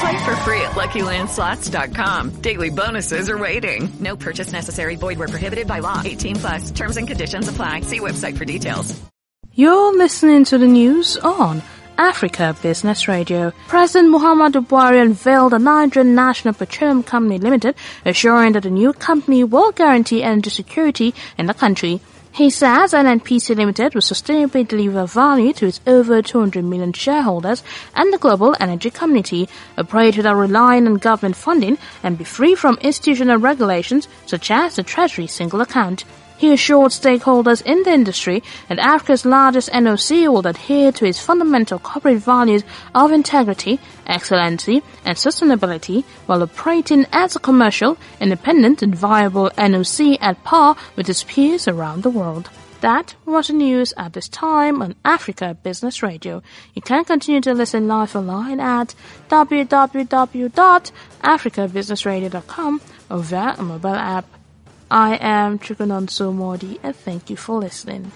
Play for free at LuckyLandSlots.com. Daily bonuses are waiting. No purchase necessary. Void where prohibited by law. 18 plus. Terms and conditions apply. See website for details. You're listening to the news on Africa Business Radio. President Muhammadu Buhari unveiled the Nigerian National Petroleum Company Limited, assuring that the new company will guarantee energy security in the country. He says NNPC Limited will sustainably deliver value to its over 200 million shareholders and the global energy community, operate without relying on government funding, and be free from institutional regulations such as the Treasury single account. He assured stakeholders in the industry that Africa's largest NOC will adhere to its fundamental corporate values of integrity, excellency, and sustainability while operating as a commercial, independent, and viable NOC at par with its peers around the world. That was the news at this time on Africa Business Radio. You can continue to listen live online at www.africabusinessradio.com or via a mobile app. I am Trikononso Modi and thank you for listening.